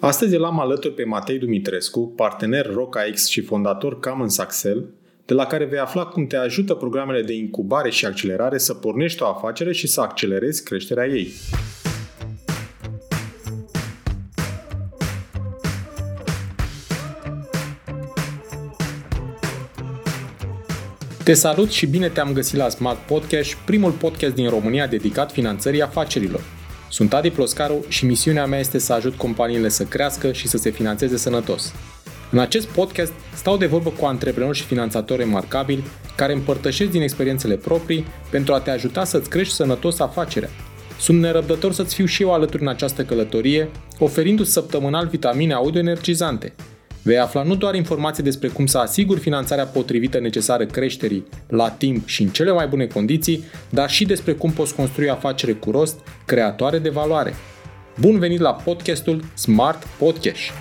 Astăzi îl am alături pe Matei Dumitrescu, partener RocaX și fondator Commons Axel, de la care vei afla cum te ajută programele de incubare și accelerare să pornești o afacere și să accelerezi creșterea ei. Te salut și bine te-am găsit la Smart Podcast, primul podcast din România dedicat finanțării afacerilor. Sunt Adi Ploscaru și misiunea mea este să ajut companiile să crească și să se finanțeze sănătos. În acest podcast stau de vorbă cu antreprenori și finanțatori remarcabili care împărtășesc din experiențele proprii pentru a te ajuta să-ți crești sănătos afacerea. Sunt nerăbdător să-ți fiu și eu alături în această călătorie, oferindu-ți săptămânal vitamine audio energizante – Vei afla nu doar informații despre cum să asiguri finanțarea potrivită necesară creșterii la timp și în cele mai bune condiții, dar și despre cum poți construi afacere cu rost, creatoare de valoare. Bun venit la podcastul Smart Podcast!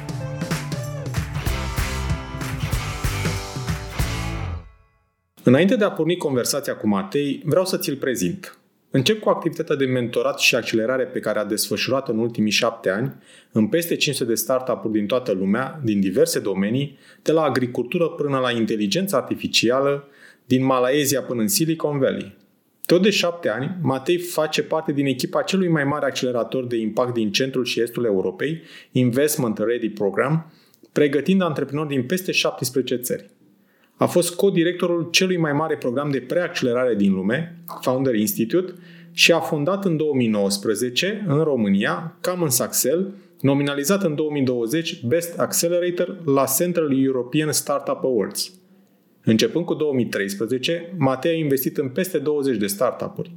Înainte de a porni conversația cu Matei, vreau să ți-l prezint. Încep cu activitatea de mentorat și accelerare pe care a desfășurat în ultimii șapte ani în peste 500 de startup-uri din toată lumea, din diverse domenii, de la agricultură până la inteligență artificială, din Malaezia până în Silicon Valley. Tot de șapte ani, Matei face parte din echipa celui mai mare accelerator de impact din centrul și estul Europei, Investment Ready Program, pregătind antreprenori din peste 17 țări. A fost co-directorul celui mai mare program de preaccelerare din lume, Founder Institute, și a fondat în 2019, în România, Commons Axel, nominalizat în 2020 Best Accelerator la Central European Startup Awards. Începând cu 2013, Matei a investit în peste 20 de startup-uri.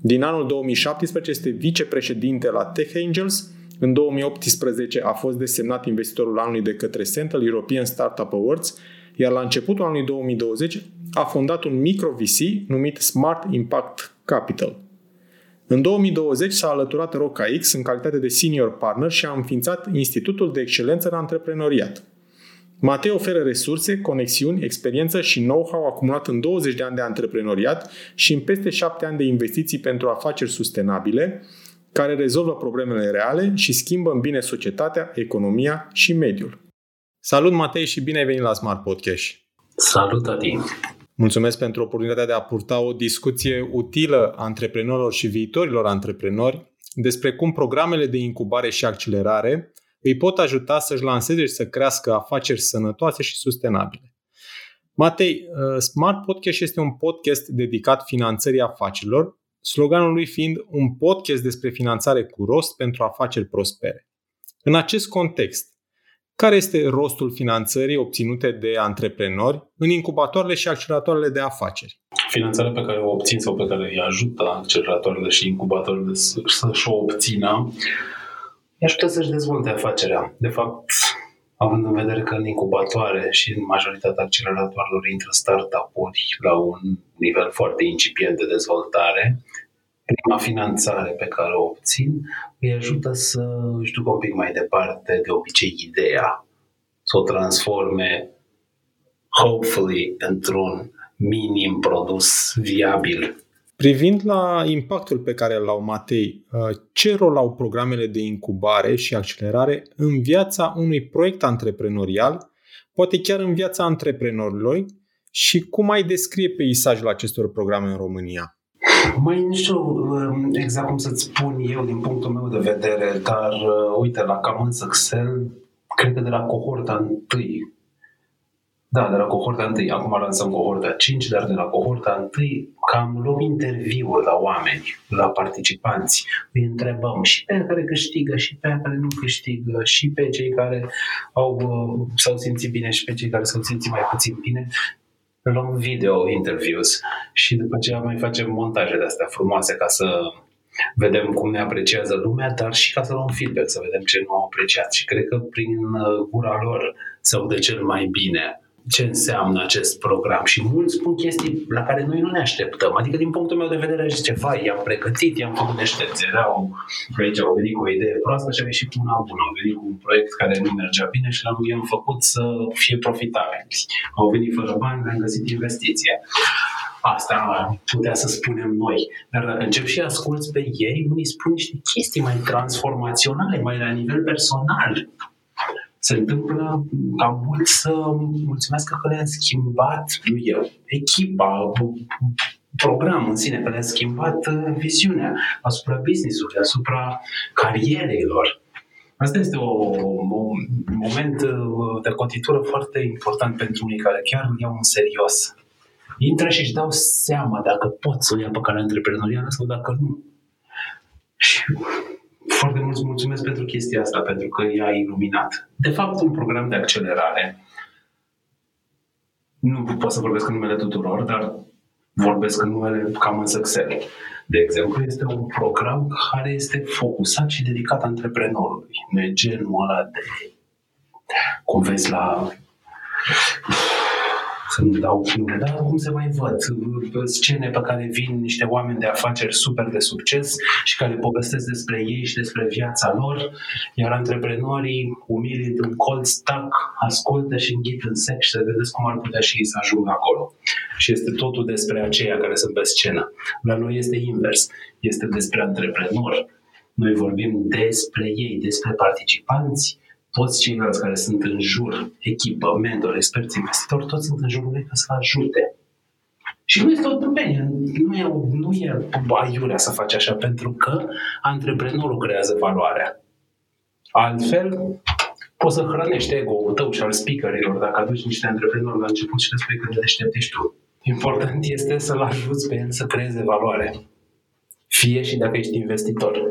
Din anul 2017 este vicepreședinte la Tech Angels, în 2018 a fost desemnat investitorul anului de către Central European Startup Awards iar la începutul anului 2020 a fondat un micro VC numit Smart Impact Capital. În 2020 s-a alăturat RocaX în calitate de senior partner și a înființat Institutul de Excelență în Antreprenoriat. Matei oferă resurse, conexiuni, experiență și know-how acumulat în 20 de ani de antreprenoriat și în peste 7 ani de investiții pentru afaceri sustenabile, care rezolvă problemele reale și schimbă în bine societatea, economia și mediul. Salut, Matei, și bine ai venit la Smart Podcast. Salut, Adi. Mulțumesc pentru oportunitatea de a purta o discuție utilă antreprenorilor și viitorilor antreprenori despre cum programele de incubare și accelerare îi pot ajuta să-și lanseze și să crească afaceri sănătoase și sustenabile. Matei, uh, Smart Podcast este un podcast dedicat finanțării afacerilor, sloganul lui fiind un podcast despre finanțare cu rost pentru afaceri prospere. În acest context, care este rostul finanțării obținute de antreprenori în incubatoarele și acceleratoarele de afaceri? Finanțarea pe care o obțin sau pe care îi ajută acceleratoarele și incubatoarele să-și o obțină, îi ajută să-și dezvolte afacerea. De fapt, având în vedere că în incubatoare și în majoritatea acceleratoarelor intră startup-uri la un nivel foarte incipient de dezvoltare, prima finanțare pe care o obțin îi ajută să își ducă un pic mai departe, de obicei, ideea, să o transforme, hopefully, într-un minim produs viabil. Privind la impactul pe care l-au Matei, uh, ce rol au programele de incubare și accelerare în viața unui proiect antreprenorial, poate chiar în viața antreprenorilor și cum ai descrie peisajul acestor programe în România? Mai nu știu um, exact cum să-ți spun eu din punctul meu de vedere, dar uh, uite, la Commons Excel, cred că de la cohorta întâi, da, de la cohorta întâi, acum lansăm cohorta 5, dar de la cohorta întâi cam luăm interviuri la oameni, la participanți, îi întrebăm și pe care câștigă, și pe care nu câștigă, și pe cei care au, uh, s-au simțit bine și pe cei care s-au simțit mai puțin bine luăm video interviews și după aceea mai facem montaje de astea frumoase ca să vedem cum ne apreciază lumea, dar și ca să luăm feedback, să vedem ce nu au apreciat. Și cred că prin uh, gura lor se aude cel mai bine ce înseamnă acest program și mulți spun chestii la care noi nu ne așteptăm. Adică din punctul meu de vedere zice, vai, i-am pregătit, i-am făcut deștepți. Erau aici, au venit cu o idee proastă și a ieșit cu una bună. Au venit cu un proiect care nu mergea bine și l-am i-am făcut să fie profitabil. Au venit fără bani, le-am găsit investiție. Asta putea să spunem noi. Dar dacă încep și asculți pe ei, unii spun niște chestii mai transformaționale, mai la nivel personal se întâmplă ca mulți să mulțumească că le-am schimbat, nu eu, echipa, program în sine, că le-a schimbat uh, viziunea asupra business-ului, asupra carierelor. Asta este o, un moment uh, de cotitură foarte important pentru unii care chiar îl iau în serios. Intră și își dau seama dacă pot să o ia pe calea antreprenorială sau dacă nu. Și foarte mult mulțumesc pentru chestia asta, pentru că i-a iluminat. De fapt, un program de accelerare, nu pot să vorbesc în numele tuturor, dar vorbesc în numele Common Success. De exemplu, este un program care este focusat și dedicat antreprenorului. Nu e genul ăla de cum vezi la să nu dau nume, dar cum se mai văd scene pe care vin niște oameni de afaceri super de succes și care povestesc despre ei și despre viața lor, iar antreprenorii umili într-un cold stack ascultă și înghit în sec și se vedeți cum ar putea și ei să ajungă acolo. Și este totul despre aceia care sunt pe scenă. La noi este invers. Este despre antreprenori. Noi vorbim despre ei, despre participanți, toți ceilalți care sunt în jur, echipă, mentor, experți, investitori, toți sunt în jurul lui ca să ajute. Și nu este o tâmpenie, nu e, nu e aiurea să faci așa, pentru că antreprenorul creează valoarea. Altfel, poți să hrănești ego-ul tău și al speakerilor dacă aduci niște antreprenori la început și le spui că te deșteptești tu. Important este să-l ajuți pe el să creeze valoare. Fie și dacă ești investitor.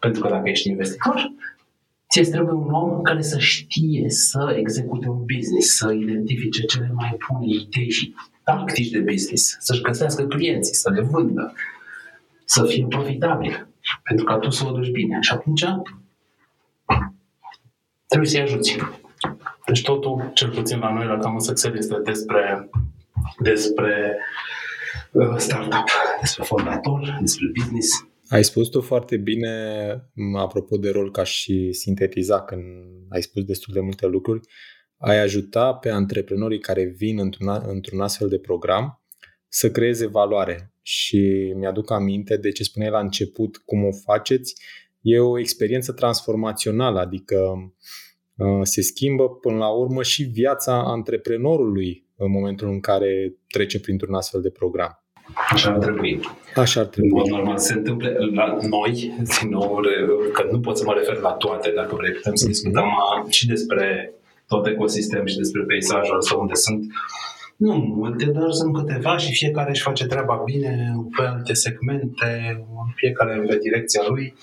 Pentru că dacă ești investitor, Ție trebuie un om care să știe să execute un business, să identifice cele mai bune idei și tactici de business, să-și găsească clienții, să le vândă, să fie profitabil, pentru ca tu să o duci bine. Și atunci trebuie să-i ajuți. Deci totul, cel puțin la noi, la Cam Success, este despre, despre uh, startup, despre fondator, despre business, ai spus tu foarte bine, apropo de rol, ca și sintetiza când ai spus destul de multe lucruri, ai ajuta pe antreprenorii care vin într-un, într-un astfel de program să creeze valoare. Și mi-aduc aminte de ce spuneai la început, cum o faceți, e o experiență transformațională, adică uh, se schimbă până la urmă și viața antreprenorului în momentul în care trece printr-un astfel de program. Așa ar trebui. Așa ar trebui. În normal se întâmplă la noi, din nou, că nu pot să mă refer la toate, dacă vrei, putem să discutăm mm-hmm. și despre tot ecosistem și despre peisajul ăsta unde sunt nu multe, dar sunt câteva și fiecare își face treaba bine pe alte segmente, fiecare pe direcția lui,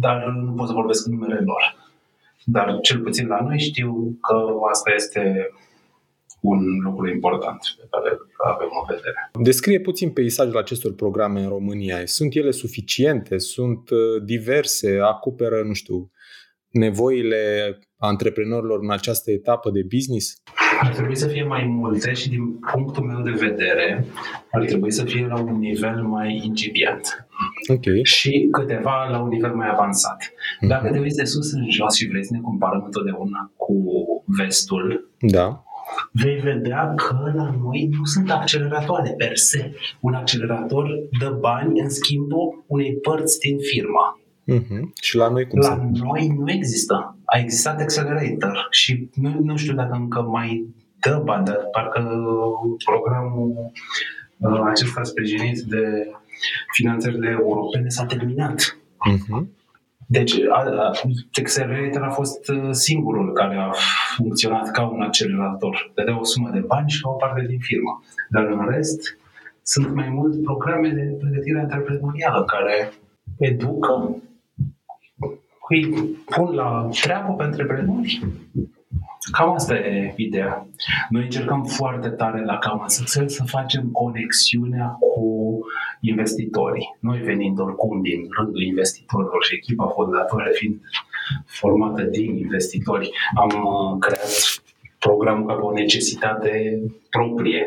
dar nu pot să vorbesc în numele lor. Dar cel puțin la noi știu că asta este un lucru important pe care îl avem în vedere. Descrie puțin peisajul acestor programe în România. Sunt ele suficiente? Sunt uh, diverse? Acoperă, nu știu, nevoile antreprenorilor în această etapă de business? Ar trebui să fie mai multe și din punctul meu de vedere ar trebui să fie la un nivel mai incipient. Okay. Și câteva la un nivel mai avansat. Dacă uh-huh. te uiți de sus în jos și vrei să ne comparăm întotdeauna cu vestul, da vei vedea că la noi nu sunt acceleratoare per se. Un accelerator dă bani în schimbul unei părți din firma. Uh-huh. Și la noi cum La se... noi nu există. A existat Accelerator și nu, nu știu dacă încă mai dă bani, dar parcă programul uh, acesta sprijinit de finanțările europene s-a terminat. Uh-huh. Deci, Accelerator a fost uh, singurul care a funcționat ca un accelerator. Dădea o sumă de bani și o parte din firmă. Dar în rest, sunt mai mult programe de pregătire antreprenorială care educă, îi pun la treabă pe antreprenori Cam asta e ideea. Noi încercăm foarte tare la Cam Success să facem conexiunea cu investitorii. Noi venind oricum din rândul investitorilor și echipa fondatoare fiind formată din investitori, am uh, creat programul ca o necesitate proprie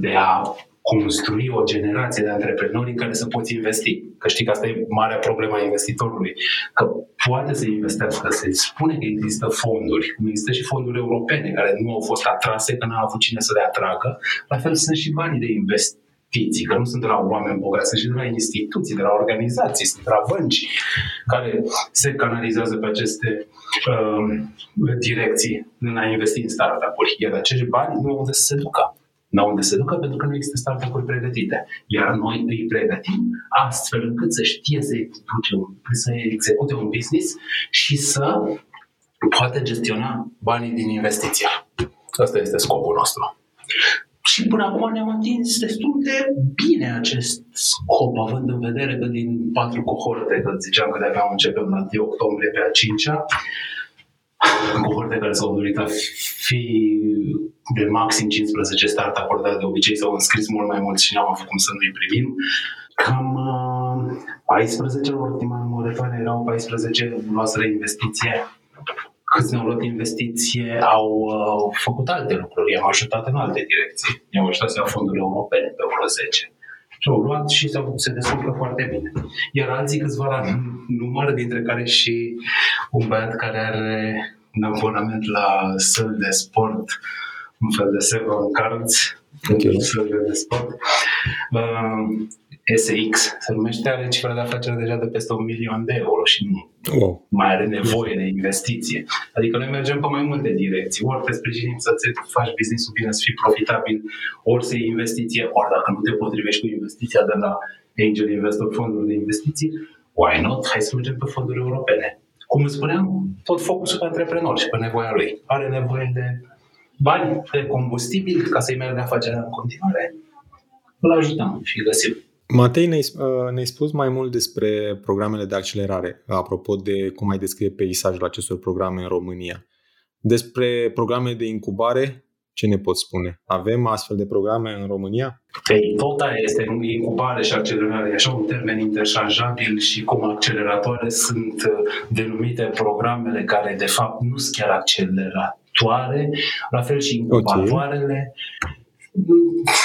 de a construi o generație de antreprenori în care să poți investi. Că știi că asta e marea problema investitorului. Că poate să investească, se spune că există fonduri, cum există și fonduri europene care nu au fost atrase, că n-a avut cine să le atragă. La fel sunt și banii de invest investiții, că nu sunt de la oameni bogați, sunt și de la instituții, de la organizații, sunt de la bănci care se canalizează pe aceste uh, direcții în a investi în startup-uri. Iar acești bani nu au unde să se ducă. Nu au unde să se ducă pentru că nu există startup-uri pregătite. Iar noi îi pregătim astfel încât să știe să, să execute un business și să poate gestiona banii din investiția. Asta este scopul nostru. Și până acum ne-am atins destul de bine acest scop, având în vedere că din patru cohorte, că ziceam că de-abia începem la 1 octombrie pe a cincea, cohorte care s-au dorit a fi de maxim 15 startup-uri, dar de obicei s-au înscris mult mai mulți și n-am avut cum să nu-i primim. Cam 14 uh, ultima numărătoare erau 14 luați investiție câți ne-au luat investiție au uh, făcut alte lucruri, i-am ajutat în alte direcții. I-am ajutat să iau fonduri europene pe vreo 10. Și au luat și se descurcă foarte bine. Iar alții câțiva la număr, dintre care și un băiat care are un abonament la săl de sport, un fel de seven cards, okay. săl de sport. Uh, SX se numește, are cifra de afaceri deja de peste un milion de euro și nu wow. mai are nevoie de investiție. Adică noi mergem pe mai multe direcții. Ori te sprijinim să-ți faci business-ul bine, să fii profitabil, ori să iei investiție, ori dacă nu te potrivești cu investiția de la angel investor, fonduri de investiții, why not? Hai să mergem pe fonduri europene. Cum spuneam, tot focusul pe antreprenor și pe nevoia lui. Are nevoie de bani, de combustibil ca să-i meargă afacerea în continuare. Îl ajutăm și găsim. Matei, ne-ai, uh, ne spus mai mult despre programele de accelerare, apropo de cum ai descrie peisajul acestor programe în România. Despre programe de incubare, ce ne poți spune? Avem astfel de programe în România? Păi, tot aia este incubare și accelerare, e așa un termen interșanjabil și cum acceleratoare sunt uh, denumite programele care de fapt nu sunt chiar acceleratoare, la fel și incubatoarele. Okay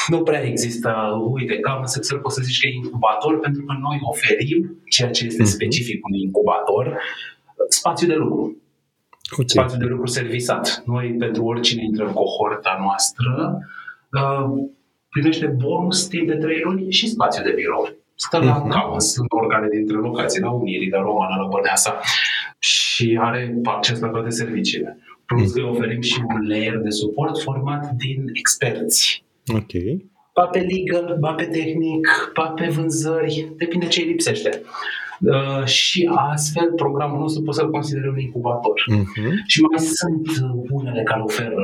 nu prea există, uite, cam să Excel poți să zici că e incubator pentru că noi oferim ceea ce este mhm. specific un incubator, spațiu de lucru. Okay. Spațiu de lucru servisat. Noi, pentru oricine intră în cohorta noastră, uh, primește bonus timp de 3 luni și spațiu de birou. Stă la uh-huh. campus, sunt oricare dintre locații, la Unirii, la Romana, la Băneasa și are acces la toate serviciile. Plus că oferim și un layer de suport format din experți. Ok. Ba pe legal, ba pe tehnic, ba pe vânzări, depinde ce îi lipsește. Uh, și astfel programul nostru poate să-l considere un incubator. Uh-huh. Și mai sunt unele care oferă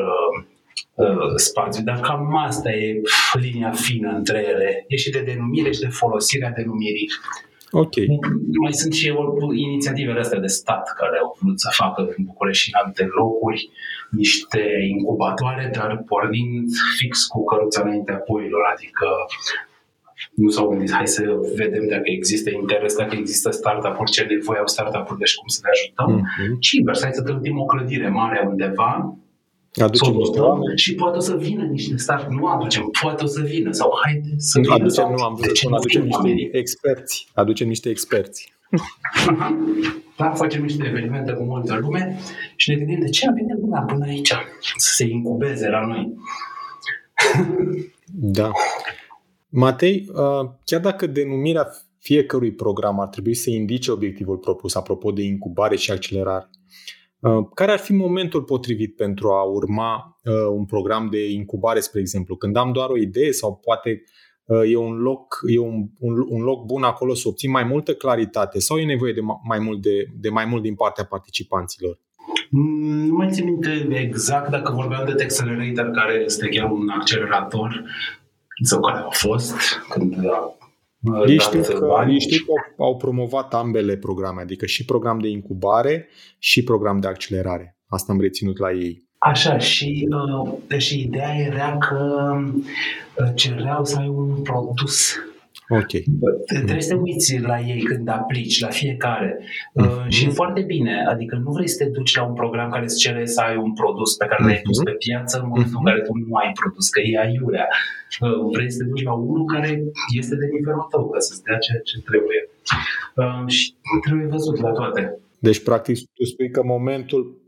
uh, spațiu, dar cam asta e linia fină între ele. E și de denumire și de folosirea denumirii. Ok. Mai sunt și inițiativele astea de stat care au vrut să facă în București și în alte locuri niște incubatoare, dar pornind fix cu căruța înaintea puiilor, adică nu s-au gândit, hai să vedem dacă există interes, dacă există startup-uri, ce nevoie au startup-uri, deci cum să le ajutăm. Mm-hmm. Și invers, hai să gândim o clădire mare undeva, Aducem niște oameni. Și poate o să vină niște start. Nu aducem, poate o să vină. Sau haide să vină. Aducem, sau, nu am vrut să aducem niște oamenii. experți. Aducem niște experți. da, facem niște evenimente cu multă lume și ne gândim de ce a venit lumea până aici să se incubeze la noi. da. Matei, uh, chiar dacă denumirea fiecărui program ar trebui să indice obiectivul propus, apropo de incubare și accelerare, Uh, care ar fi momentul potrivit pentru a urma uh, un program de incubare, spre exemplu? Când am doar o idee sau poate uh, e un loc, e un, un, un loc bun acolo să obțin mai multă claritate sau e nevoie de mai mult, de, de mai mult din partea participanților? Mm, nu mai țin minte exact dacă vorbeam de Accelerator, care este chiar un accelerator, sau care a fost, când ei știu, că, ei știu că au promovat ambele programe, adică și program de incubare și program de accelerare. Asta am reținut la ei. Așa, și, uh, și ideea era că uh, cereau să ai un produs Ok. Trebuie să te uiți la ei când aplici, la fiecare. Mm-hmm. și e foarte bine. Adică nu vrei să te duci la un program care îți cere să ai un produs pe care l-ai pus mhm. pe piață în momentul mm-hmm. în care tu nu ai produs, că e aiurea. Uh, vrei să te duci la unul care este de nivelul tău, ca să-ți dea ceea ce trebuie. Uh, și trebuie văzut la toate. Deci, practic, tu spui că momentul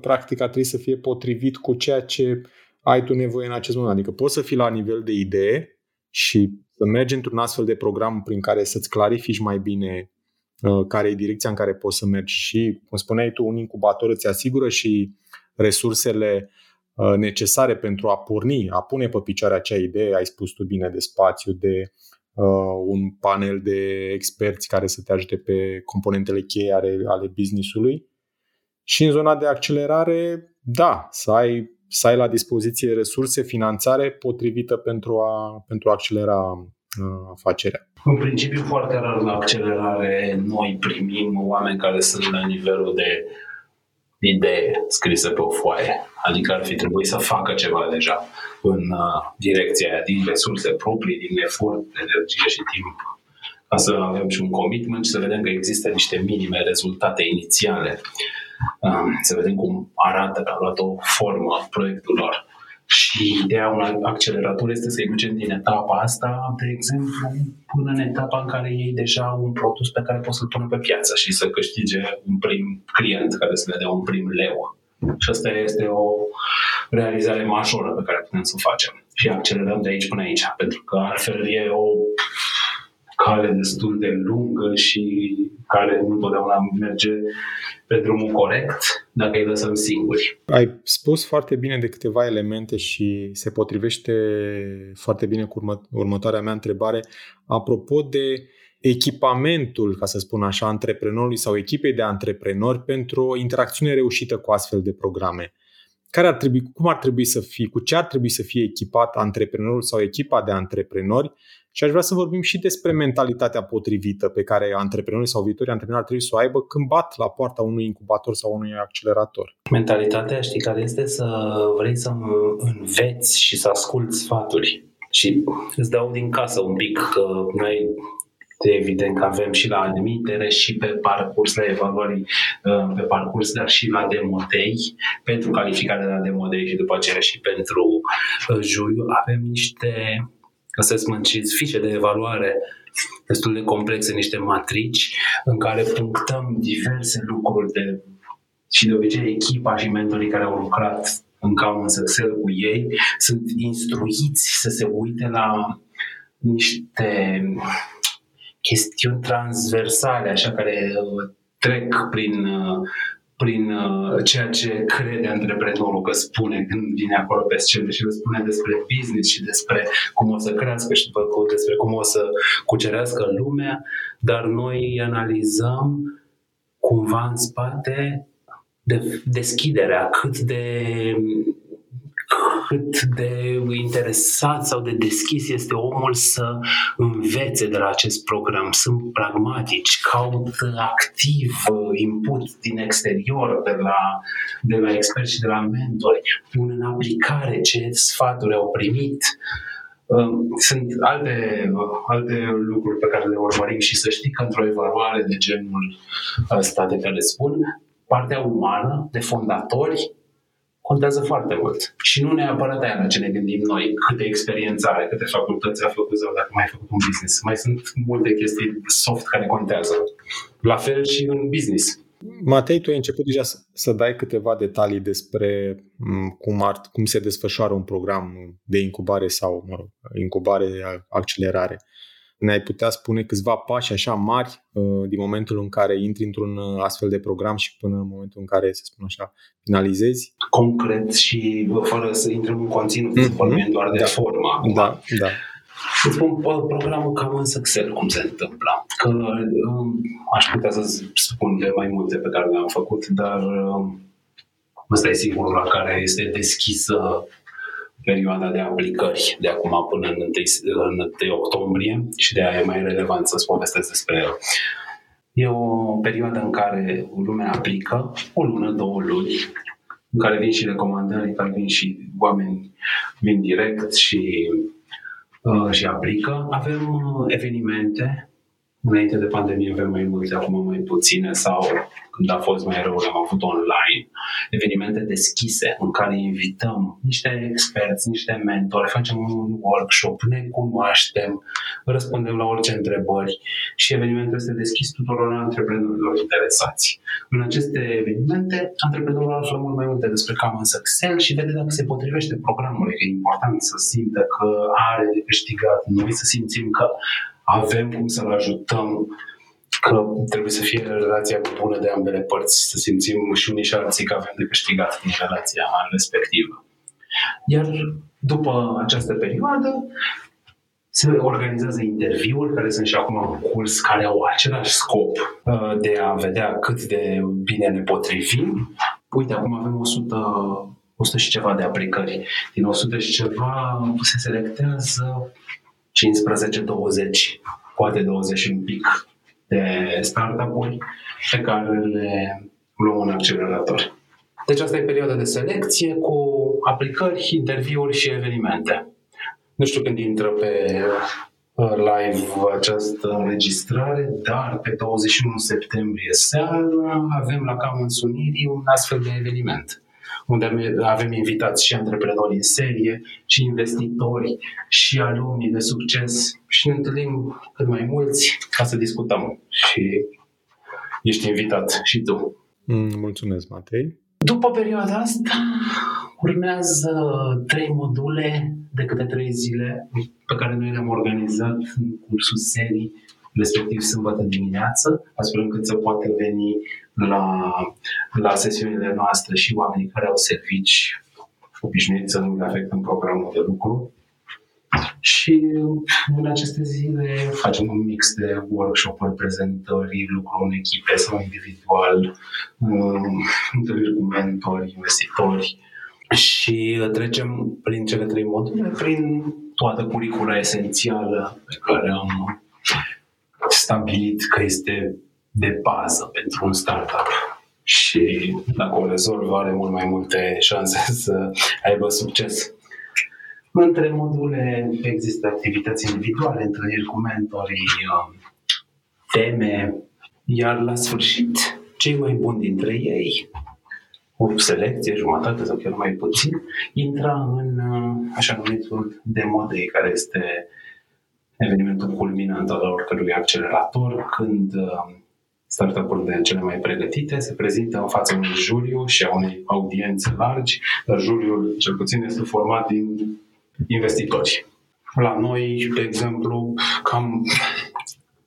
practic ar trebui să fie potrivit cu ceea ce ai tu nevoie în acest moment. Adică poți să fii la nivel de idee, și să mergi într-un astfel de program prin care să-ți clarifici mai bine uh, care e direcția în care poți să mergi și, cum spuneai tu, un incubator îți asigură și resursele uh, necesare pentru a porni, a pune pe picioare acea idee, ai spus tu bine, de spațiu, de uh, un panel de experți care să te ajute pe componentele cheie ale, ale business-ului. Și în zona de accelerare, da, să ai, să ai la dispoziție resurse, finanțare potrivită pentru a, pentru a accelera uh, afacerea. În principiu, foarte rar la accelerare noi primim oameni care sunt la nivelul de idee scrisă pe o foaie. Adică ar fi trebuit să facă ceva deja în uh, direcția aia, din resurse proprii, din efort, energie și timp, ca să avem și un commitment și să vedem că există niște minime rezultate inițiale, um, să vedem cum arată, că a luat o formă proiectul lor. Și ideea unui accelerator este să-i ducem din etapa asta, de exemplu, până în etapa în care ei deja un produs pe care poți să-l pună pe piață și să câștige un prim client care să le dea un prim leu. Și asta este o realizare majoră pe care putem să o facem. Și accelerăm de aici până aici, pentru că altfel e o cale destul de lungă și care nu întotdeauna merge pe drumul corect dacă îi lăsăm singuri. Ai spus foarte bine de câteva elemente și se potrivește foarte bine cu urmă, următoarea mea întrebare. Apropo de echipamentul, ca să spun așa, antreprenorului sau echipei de antreprenori pentru o interacțiune reușită cu astfel de programe. Care ar trebui, cum ar trebui să fie, cu ce ar trebui să fie echipat antreprenorul sau echipa de antreprenori și aș vrea să vorbim și despre mentalitatea potrivită pe care antreprenorii sau viitorii antreprenori ar trebui să o aibă când bat la poarta unui incubator sau unui accelerator. Mentalitatea, știi, care este să vrei să înveți și să asculți sfaturi. Și îți dau din casă un pic că noi evident că avem și la admitere și pe parcurs la evaluări uh, pe parcurs, dar și la demodei, pentru calificarea de la demodei și după aceea și pentru uh, juiu, avem niște assessment și fișe de evaluare destul de complexe, niște matrici în care punctăm diverse lucruri de și de obicei echipa și mentorii care au lucrat în Common Excel cu ei sunt instruiți să se uite la niște chestiuni transversale, așa, care trec prin prin uh, ceea ce crede antreprenorul că spune când vine acolo pe scenă și le spune despre business și despre cum o să crească și după despre cum o să cucerească lumea, dar noi analizăm cumva în spate de deschiderea, cât de cât de interesat sau de deschis este omul să învețe de la acest program. Sunt pragmatici, caut activ input din exterior, de la, de la experți și de la mentori, pun în aplicare ce sfaturi au primit. Sunt alte, alte lucruri pe care le urmărim și să știi că într-o evaluare de genul ăsta de care spun, partea umană de fondatori contează foarte mult. Și nu neapărat aia la ce ne gândim noi, câte experiență are, câte facultăți a făcut sau dacă mai a făcut un business. Mai sunt multe chestii soft care contează. La fel și în business. Matei, tu ai început deja să, să dai câteva detalii despre cum, ar, cum se desfășoară un program de incubare sau, mă rog, incubare, accelerare ne-ai putea spune câțiva pași așa mari uh, din momentul în care intri într-un uh, astfel de program și până în momentul în care, să spun așa, finalizezi? Concret și fără să intrăm în conținut, mm-hmm. vorbim doar de da. forma. Da, da. Îți spun programul cam în Excel cum se întâmplă. Că um, aș putea să spun de mai multe pe care le-am făcut, dar um, ăsta e singurul la care este deschisă perioada de aplicări de acum până în 1, în 1 octombrie și de aia e mai relevant să-ți povestesc despre el. E o perioadă în care lumea aplică o lună, două luni, în care vin și recomandări, în care vin și oameni vin direct și, uh, și aplică. Avem uh, evenimente Înainte de pandemie avem mai multe, acum mai puține sau când a fost mai rău, am avut online, evenimente deschise în care invităm niște experți, niște mentori, facem un workshop, ne cunoaștem, răspundem la orice întrebări și evenimentul este deschis tuturor antreprenorilor interesați. În aceste evenimente, antreprenorul află mult mai multe despre Common Excel și vede dacă se potrivește programul. E important să simtă că are de câștigat, noi să simțim că avem cum să-l ajutăm că trebuie să fie relația bună de ambele părți, să simțim și unii și alții că avem de câștigat din relația respectivă. Iar după această perioadă, se organizează interviuri care sunt și acum în curs, care au același scop uh, de a vedea cât de bine ne potrivim. Uite, acum avem 100, 100 și ceva de aplicări. Din 100 și ceva se selectează 15-20, poate 20 un pic de startup-uri pe care le luăm în accelerator. Deci asta e perioada de selecție cu aplicări, interviuri și evenimente. Nu știu când intră pe uh, live această înregistrare, dar pe 21 septembrie seara avem la Commons Unirii un astfel de eveniment unde avem invitați și antreprenori în serie, și investitori, și alumni de succes și ne întâlnim cât mai mulți ca să discutăm. Și ești invitat și tu. Mm, mulțumesc, Matei. După perioada asta, urmează trei module de câte trei zile pe care noi le-am organizat în cursul serii, respectiv sâmbătă dimineață, astfel încât să poată veni la, la sesiunile noastre și oamenii care au servici obișnuiți să nu afectăm programul de lucru. Și în aceste zile facem un mix de workshop-uri, prezentări, lucru în echipe sau individual, um, întâlniri cu mentori, investitori și trecem prin cele trei module, prin toată curicula esențială pe care am stabilit că este de bază pentru un startup și dacă o rezolvă are mult mai multe șanse să aibă succes. Între module există activități individuale, întâlniri cu mentorii, um, teme, iar la sfârșit, cei mai buni dintre ei, o selecție, jumătate sau chiar mai puțin, intra în uh, așa numitul Demo Day, care este evenimentul culminant al oricărui accelerator, când uh, startup-urile cele mai pregătite se prezintă în fața unui juriu și a unei audiențe largi, dar juriul, cel puțin, este format din investitori. La noi, de exemplu, cam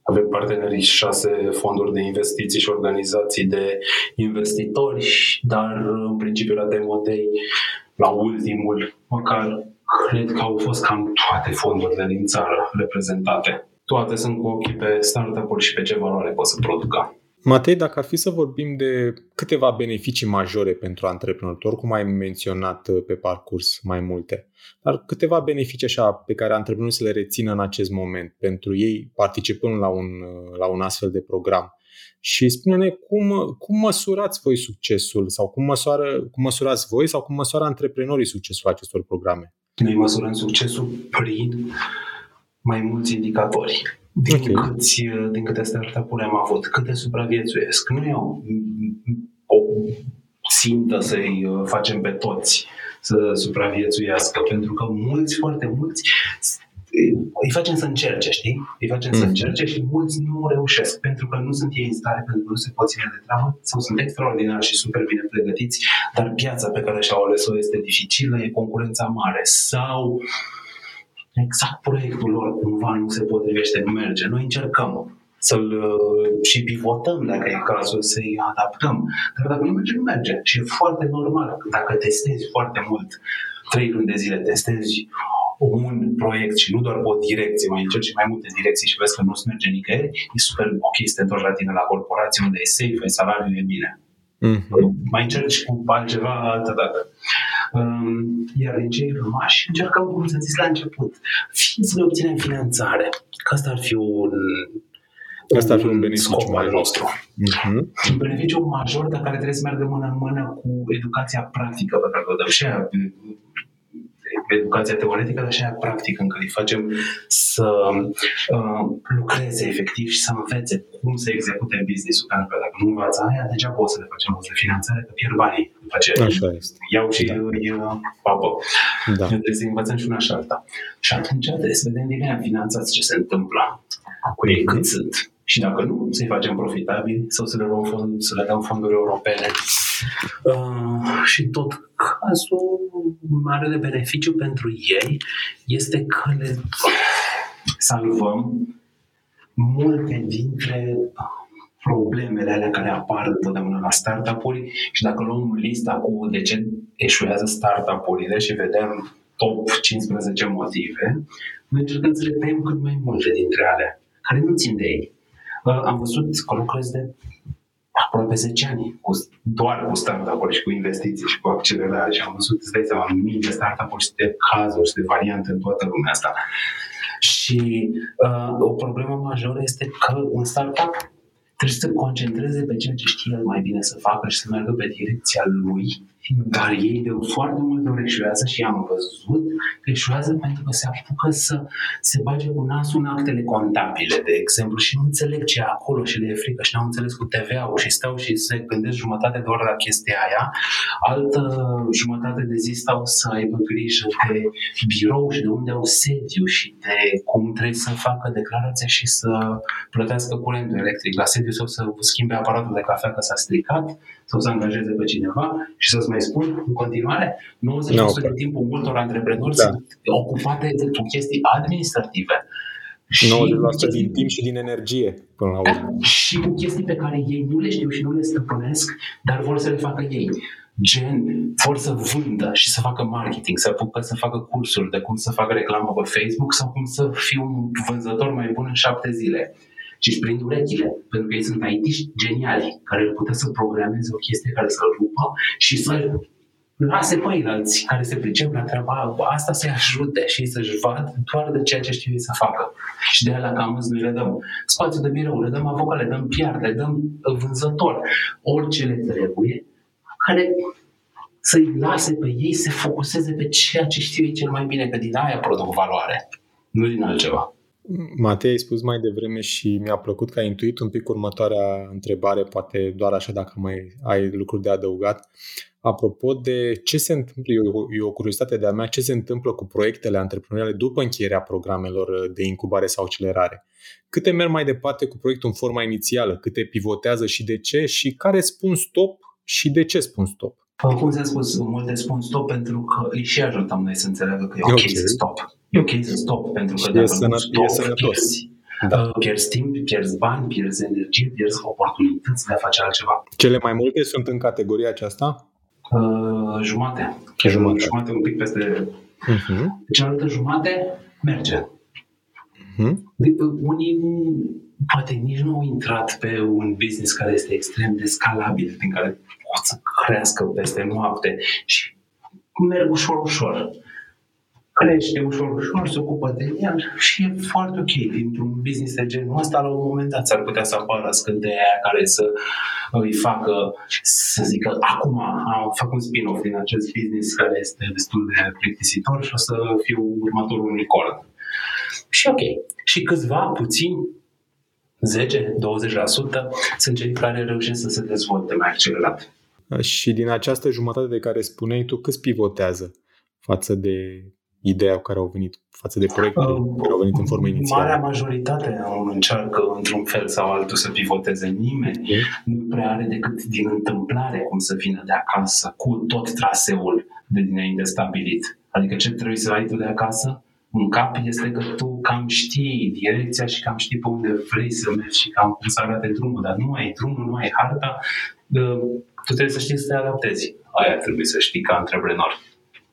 avem partenerii șase fonduri de investiții și organizații de investitori, dar în principiu la Demo Day, la ultimul, măcar cred că au fost cam toate fondurile din țară reprezentate toate sunt cu ochii pe startup-uri și pe ce valoare pot să producă. Matei, dacă ar fi să vorbim de câteva beneficii majore pentru antreprenori, cum ai menționat uh, pe parcurs mai multe, dar câteva beneficii așa pe care antreprenorii să le rețină în acest moment pentru ei participând la un, uh, la un astfel de program. Și spune-ne cum, cum măsurați voi succesul sau cum, măsoară, cum măsurați voi sau cum măsoară antreprenorii succesul acestor programe? Noi măsurăm succesul prin mai mulți indicatori din, okay. câți, din câte startup-uri am avut, câte supraviețuiesc. Nu e o, o țintă să-i uh, facem pe toți să supraviețuiască, pentru că mulți, foarte mulți, îi facem să încerce, știi? Îi facem mm. să încerce și mulți nu reușesc pentru că nu sunt ei în stare, pentru că nu se pot ține de treabă sau sunt extraordinar și super bine pregătiți, dar piața pe care și-au ales-o este dificilă, e concurența mare sau uh, exact proiectul lor cumva nu se potrivește, nu merge. Noi încercăm să-l uh, și pivotăm dacă e cazul, să-i adaptăm. Dar dacă nu merge, nu merge. Și e foarte normal. Dacă testezi foarte mult, trei luni de zile testezi un proiect și nu doar pe o direcție, mai încerci mai multe direcții și vezi că nu-ți merge nicăieri, e super ok să te întorci la tine la corporație unde e safe, e salariul e bine. Mm-hmm. Mai încerci cu altceva altă dată. Um, iar din cei rămași încercăm, cum să zis la început, fie să ne obținem finanțare. Că asta ar fi un Asta ar fi un beneficiu major. nostru. Uh-huh. Un beneficiu major, dar care trebuie să meargă mână în mână cu educația practică pe care o dăm. Și aia educația teoretică, dar și aia practică, în care îi facem să uh, lucreze efectiv și să învețe cum să execute business-ul. Pentru că dacă nu învață aia, degeaba o să le facem o de finanțare, că pierd banii. După ce Așa este. iau și Da. da. papă. Da. Trebuie să învățăm și una și alta. Și atunci trebuie să vedem din ea finanțați ce se întâmplă cu ei, cât sunt. Și dacă nu, să-i facem profitabili sau să le, luăm fond, să le dăm fonduri europene. Uh, și tot cazul mare de beneficiu pentru ei este că le salvăm multe dintre problemele alea care apar întotdeauna la startup-uri și dacă luăm lista cu de ce eșuează startup-urile și vedem top 15 motive, noi încercăm să le tăiem cât mai multe dintre alea, care nu țin de ei. Uh, Am văzut că lucrez de aproape 10 ani, cu, doar cu startup-uri și cu investiții și cu accelerare și am văzut, îți dai seama, mii de startup-uri și de cazuri și de variante în toată lumea asta. Și uh, o problemă majoră este că un startup trebuie să se concentreze pe ceea ce știe el mai bine să facă și să meargă pe direcția lui, dar ei de foarte multe ori eșuează și am văzut că eșuează pentru că se apucă să se bage cu nasul în actele contabile, de exemplu, și nu înțeleg ce e acolo și le e frică. Și n-au înțeles cu TVA-ul și stau și se gândesc jumătate de oră la chestia aia, altă jumătate de zi stau să aibă grijă de birou și de unde au sediu și de cum trebuie să facă declarația și să plătească curentul electric la sediu sau să schimbe aparatul de cafea că s-a stricat sau să angajeze pe cineva și să-ți mai spun în continuare, 90% No, din timpul multor antreprenori Da. sunt ocupate cu chestii administrative. 90% din timp și din energie, până la urmă. și cu chestii pe care ei nu le știu și nu le stăpânesc, dar vor să le facă ei. Gen, vor să vândă și să facă marketing, să apucă să facă cursuri de cum să facă reclamă pe Facebook sau cum să fiu un vânzător mai bun în șapte zile. Și își prind urechile, pentru că ei sunt it geniali, care ar putea să programeze o chestie care să-l rupă și să lase pe alții care se pricep la treaba asta să-i ajute și ei să-și vadă doar de ceea ce știu ei să facă. Și de aia la Camuz noi le dăm spațiu de birou, le dăm avocat, le dăm PR, le dăm vânzător, orice le trebuie, care să-i lase pe ei să se focuseze pe ceea ce știu ei cel mai bine, că din aia produc valoare, nu din altceva. Matei, ai spus mai devreme și mi-a plăcut că ai intuit un pic următoarea întrebare, poate doar așa dacă mai ai lucruri de adăugat. Apropo de ce se întâmplă, e o, e o curiozitate de-a mea, ce se întâmplă cu proiectele antreprenoriale după încheierea programelor de incubare sau accelerare? Câte merg mai departe cu proiectul în forma inițială? Câte pivotează și de ce? Și care spun stop și de ce spun stop? Cum ți-am spus, multe spun stop pentru că îi și ajutăm noi să înțeleagă că e ok, Ok. să stop. E ok să stop, pentru că Și e dacă sănă- nu e stop, sănătos. pierzi. Da. Uh, Pierzi timp, pierzi bani, pierzi energie, pierzi oportunități de a face altceva. Cele mai multe sunt în categoria aceasta? Uh, jumate. Jumate. Jumate un pic peste Uh-huh. cealaltă jumate merge. Uh-huh. De- Unii poate nici nu au intrat pe un business care este extrem de scalabil, din care pot să crească peste noapte și merg ușor, ușor. Crește ușor, ușor, se ocupă de el și e foarte ok. Dintr-un business de genul ăsta, la un moment dat s-ar putea să apară scânteia aia care să îi facă, să zică, acum am fac un spin-off din acest business care este destul de plictisitor și o să fiu următorul unicorn. Și ok. Și câțiva, puțini, 10-20% sunt cei care reușesc să se dezvolte mai accelerat. Și din această jumătate de care spuneai tu, câți pivotează față de ideea cu care au venit, față de proiectul Uh, care au venit în formă inițială? Marea majoritate încearcă într-un fel sau altul să pivoteze. Nimeni nu prea are decât din întâmplare cum să vină de acasă cu tot traseul de dinainte stabilit. Adică ce trebuie să ai tu de acasă în cap este că tu cam știi direcția și cam știi pe unde vrei să mergi și cam cum să arate drumul, dar nu ai drumul, nu ai harta, uh, tu trebuie să știi să te adaptezi. Aia trebuie să știi ca antreprenor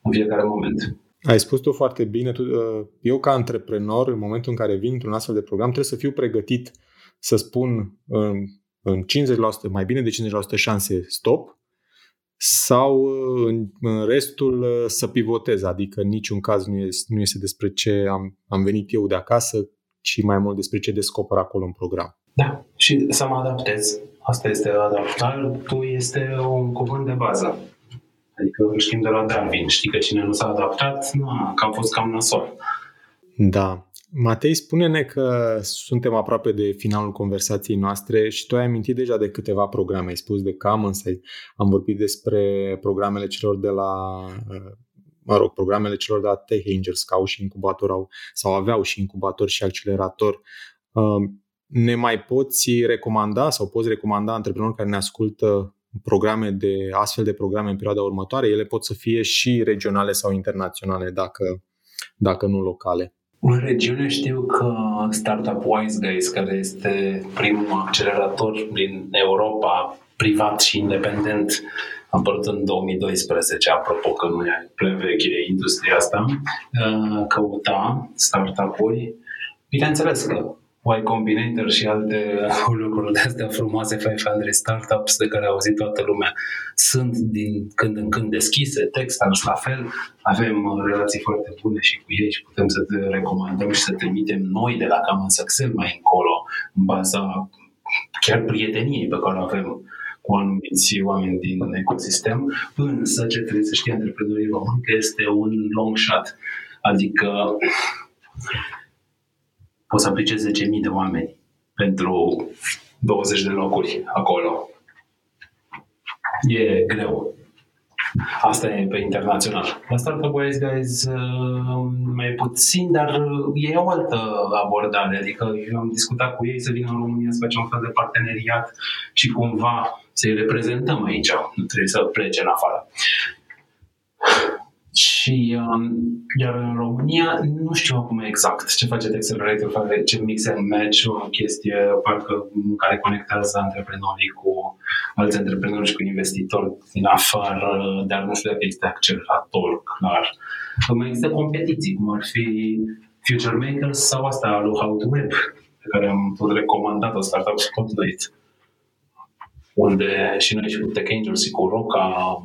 în fiecare moment. Ai spus tu foarte bine. Tu, uh, eu, ca antreprenor, în momentul în care vin într-un astfel de program, trebuie să fiu pregătit să spun în, în 50%, mai bine de 50% șanse stop sau uh, în, în restul uh, să pivotez. Adică în niciun caz nu este, nu este despre ce am, am venit eu de acasă, ci mai mult despre ce descoper acolo în program. Da, și să mă adaptez. Asta este adaptul, este un cuvânt de bază. Adică îl știm de la Darwin. Știi că cine nu s-a adaptat, nu, că a fost cam nasol. Da. Matei, spune-ne că suntem aproape de finalul conversației noastre și tu ai amintit deja de câteva programe. Ai spus de Commons, am vorbit despre programele celor de la mă rog, programele celor de la Tech Angels, că au și incubator au, sau aveau și incubator și accelerator. Um, ne mai poți recomanda sau poți recomanda antreprenori care ne ascultă programe de astfel de programe în perioada următoare? Ele pot să fie și regionale sau internaționale, dacă, dacă nu locale. În regiune știu că Startup Wise Guys, care este primul accelerator din Europa, privat și independent, a apărut în 2012, apropo că nu e prea veche industria asta, uh, căuta startup-uri. Bineînțeles că Y Combinator și alte lucruri de astea frumoase, 500 startups de care a auzit toată lumea, sunt din când în când deschise, Techstars la fel, avem uh, relații foarte bune și cu ei și putem să te recomandăm și să trimitem noi de la Common Success mai încolo, în baza chiar prieteniei pe care o avem cu anumiți oameni din ecosistem, însă ce trebuie să știe antreprenorii români că este un long shot. Adică poți să aplice 10.000 de oameni pentru 20 de locuri acolo. E greu. Asta e pe internațional. La Startup Wise Guys uh, mai puțin, dar e o altă abordare. Adică eu am discutat cu ei să vină în România să facem un fel de parteneriat și cumva să-i reprezentăm aici. Nu trebuie să plece în afară. Și um, iar în România nu știu acum exact ce face Accelerator, face mix and match, o chestie parcă care conectează antreprenorii cu alți antreprenori și cu investitori din afară, dar nu știu dacă este accelerator clar. Mai există competiții, cum ar fi Future Makers sau asta lui How to Web, pe care am tot recomandat-o, Startup Spotlight unde și noi și cu Tech Angels și cu Roca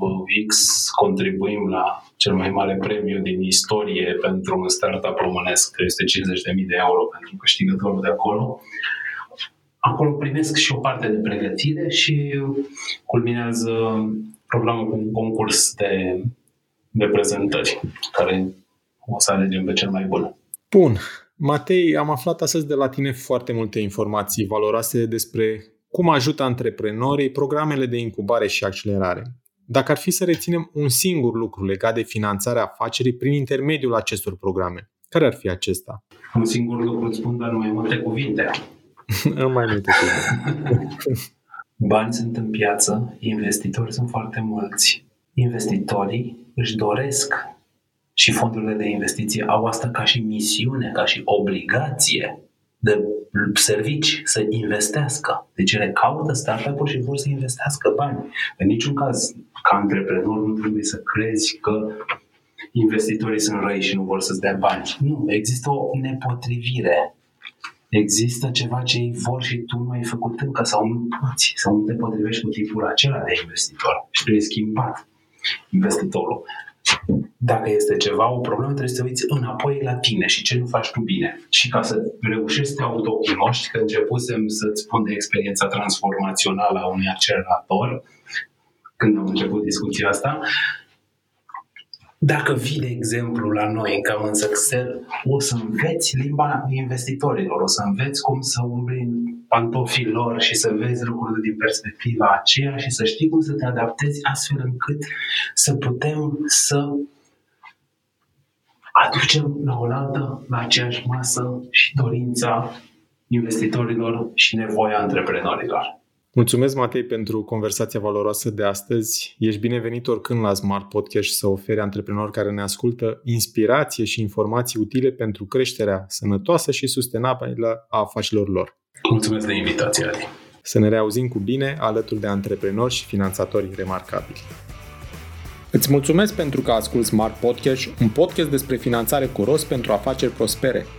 X contribuim la cel mai mare premiu din istorie pentru un startup românesc, că este 50.000 de euro pentru câștigătorul de acolo. Acolo primesc și o parte de pregătire și culminează programul cu un concurs de, de prezentări, care o să alegem pe cel mai bun. Bun. Matei, am aflat astăzi de la tine foarte multe informații valoroase despre cum ajută antreprenorii programele de incubare și accelerare. Dacă ar fi să reținem un singur lucru legat de finanțarea afacerii prin intermediul acestor programe, care ar fi acesta? Un singur lucru îți spun, dar în mai multe cuvinte. în mai multe cuvinte. Bani sunt în piață, investitori sunt foarte mulți. Investitorii își doresc și fondurile de investiție au asta ca și misiune, ca și obligație de servici să investească. Deci ele caută startup-uri și vor să investească bani. În niciun caz, ca antreprenor, nu trebuie să crezi că investitorii sunt răi și nu vor să-ți dea bani. Nu, există o nepotrivire. Există ceva ce ei vor și tu nu ai făcut încă sau nu poți, sau nu te potrivești cu tipul acela de investitor și trebuie schimbat investitorul dacă este ceva, o problemă, trebuie să te uiți înapoi la tine și ce nu faci tu bine. Și ca să reușești să te autocunoști, că începusem să-ți spun de experiența transformațională a unui accelerator, când am început discuția asta, dacă vii, de exemplu, la noi în Common Excel, o să înveți limba investitorilor, o să înveți cum să umbli în pantofii lor și să vezi lucrurile din perspectiva aceea și să știi cum să te adaptezi astfel încât să putem să aducem la oaltă, la aceeași masă și dorința investitorilor și nevoia antreprenorilor. Mulțumesc, Matei, pentru conversația valoroasă de astăzi. Ești binevenit oricând la Smart Podcast să oferi antreprenori care ne ascultă inspirație și informații utile pentru creșterea sănătoasă și sustenabilă a afacerilor lor. Mulțumesc de invitație, Adi. Să ne reauzim cu bine alături de antreprenori și finanțatori remarcabili. Îți mulțumesc pentru că asculti Smart Podcast, un podcast despre finanțare cu rost pentru afaceri prospere –